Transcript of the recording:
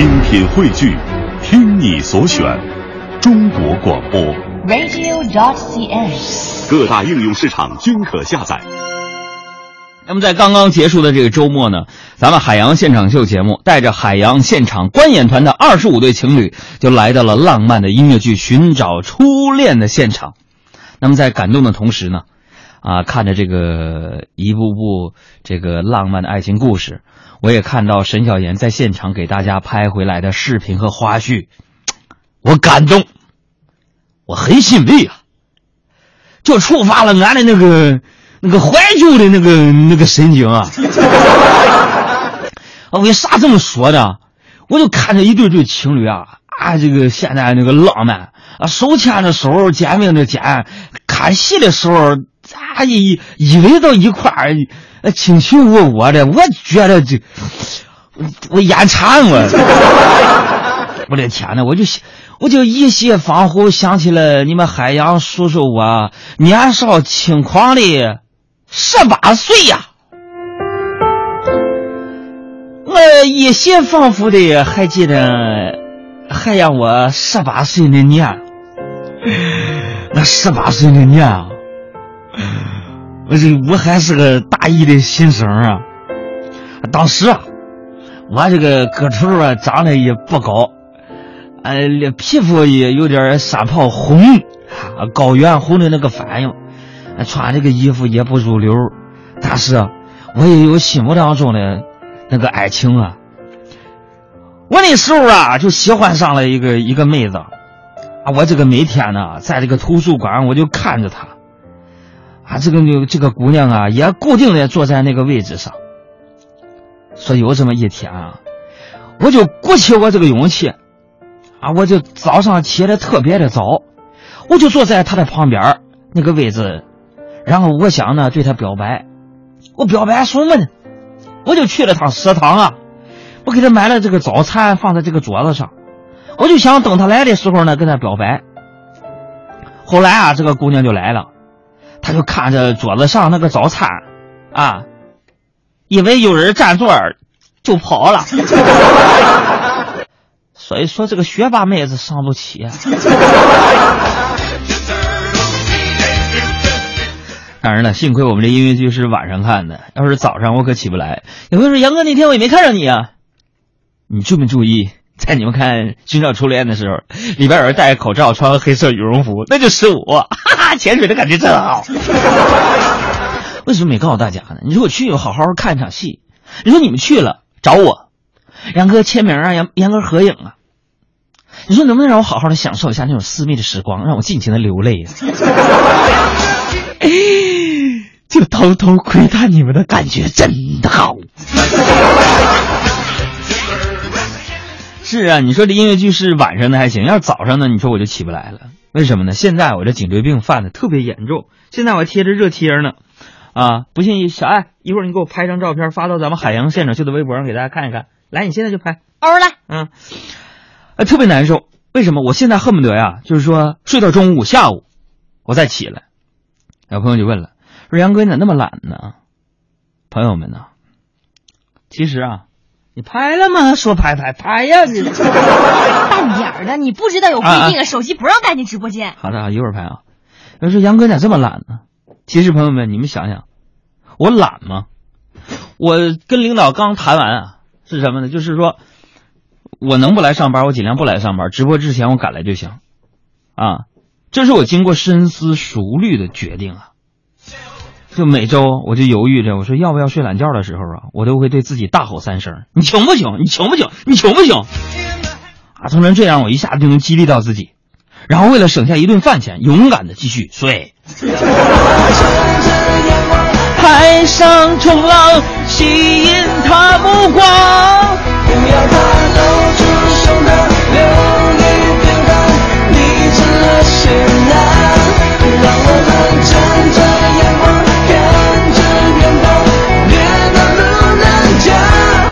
精品汇聚，听你所选，中国广播。radio.dot.cn，。各大应用市场均可下载。那么在刚刚结束的这个周末呢，咱们海洋现场秀节目带着海洋现场观演团的二十五对情侣，就来到了浪漫的音乐剧《寻找初恋》的现场。那么在感动的同时呢，啊，看着这个一步步这个浪漫的爱情故事，我也看到沈小妍在现场给大家拍回来的视频和花絮，我感动，我很欣慰啊，就触发了俺的那个。那个怀旧的那个那个神经啊！啊，为啥这么说呢？我就看着一对对情侣啊啊，这个现在那个浪漫啊，手牵着手，肩并着肩，看戏的时候，咋依依偎到一块儿，卿卿我我的，我觉得这我眼馋我，我的？天呐，我就我就一些恍惚想起了你们海洋叔叔我年少轻狂的。十八岁呀，我依稀仿佛的？还记得，还让我十八岁那年，那十八岁那年啊，我这我还是个大一的新生啊。当时啊，我这个个头啊长得也不高，呃，皮肤也有点山炮红，高原红的那个反应。穿这个衣服也不入流，但是我也有心目当中的那个爱情啊。我那时候啊，就喜欢上了一个一个妹子，啊，我这个每天呢，在这个图书馆我就看着她，啊，这个女这个姑娘啊，也固定的坐在那个位置上。说有这么一天啊，我就鼓起我这个勇气，啊，我就早上起的特别的早，我就坐在她的旁边那个位置。然后我想呢，对他表白。我表白什么呢？我就去了趟食堂啊，我给他买了这个早餐，放在这个桌子上。我就想等他来的时候呢，跟他表白。后来啊，这个姑娘就来了，他就看着桌子上那个早餐，啊，以为有人占座，就跑了。所以说，这个学霸妹子伤不起。啊当然了，幸亏我们这音乐剧是晚上看的，要是早上我可起不来。有朋友说：“杨哥，那天我也没看上你啊。”你注没注意，在你们看《寻找初恋》的时候，里边有人戴着口罩，穿个黑色羽绒服，那就是我，潜水的感觉真好。为什么没告诉大家呢？你说我去，我好好看一场戏。你说你们去了找我，杨哥签名啊，杨杨哥合影啊。你说能不能让我好好的享受一下那种私密的时光，让我尽情的流泪啊？就 偷偷窥探你们的感觉真的好。是啊，你说这音乐剧是晚上的还行，要是早上呢，你说我就起不来了。为什么呢？现在我这颈椎病犯的特别严重，现在我还贴着热贴呢。啊，不信小爱，一会儿你给我拍张照片发到咱们海洋现场秀的微博上给大家看一看。来，你现在就拍。哦，来。嗯，呃，特别难受。为什么？我现在恨不得呀，就是说睡到中午、下午，我再起来。有朋友就问了，说杨哥你咋那么懒呢？朋友们呢？其实啊，你拍了吗？说拍拍拍呀！你 半点儿的，你不知道有规定啊，手机不让带进直播间。好的，一会儿拍啊。有人说杨哥你咋这么懒呢？其实朋友们，你们想想，我懒吗？我跟领导刚谈完啊，是什么呢？就是说我能不来上班，我尽量不来上班，直播之前我赶来就行，啊。这是我经过深思熟虑的决定啊！就每周我就犹豫着，我说要不要睡懒觉的时候啊，我都会对自己大吼三声：“你穷不穷？你穷不穷？你穷不穷？”啊，从成这样，我一下子就能激励到自己，然后为了省下一顿饭钱，勇敢的继续睡。海上冲浪吸引他目光，不要他。